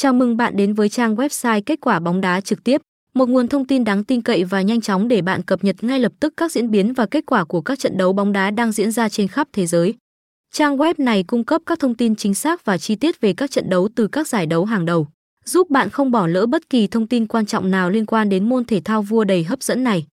Chào mừng bạn đến với trang website kết quả bóng đá trực tiếp, một nguồn thông tin đáng tin cậy và nhanh chóng để bạn cập nhật ngay lập tức các diễn biến và kết quả của các trận đấu bóng đá đang diễn ra trên khắp thế giới. Trang web này cung cấp các thông tin chính xác và chi tiết về các trận đấu từ các giải đấu hàng đầu, giúp bạn không bỏ lỡ bất kỳ thông tin quan trọng nào liên quan đến môn thể thao vua đầy hấp dẫn này.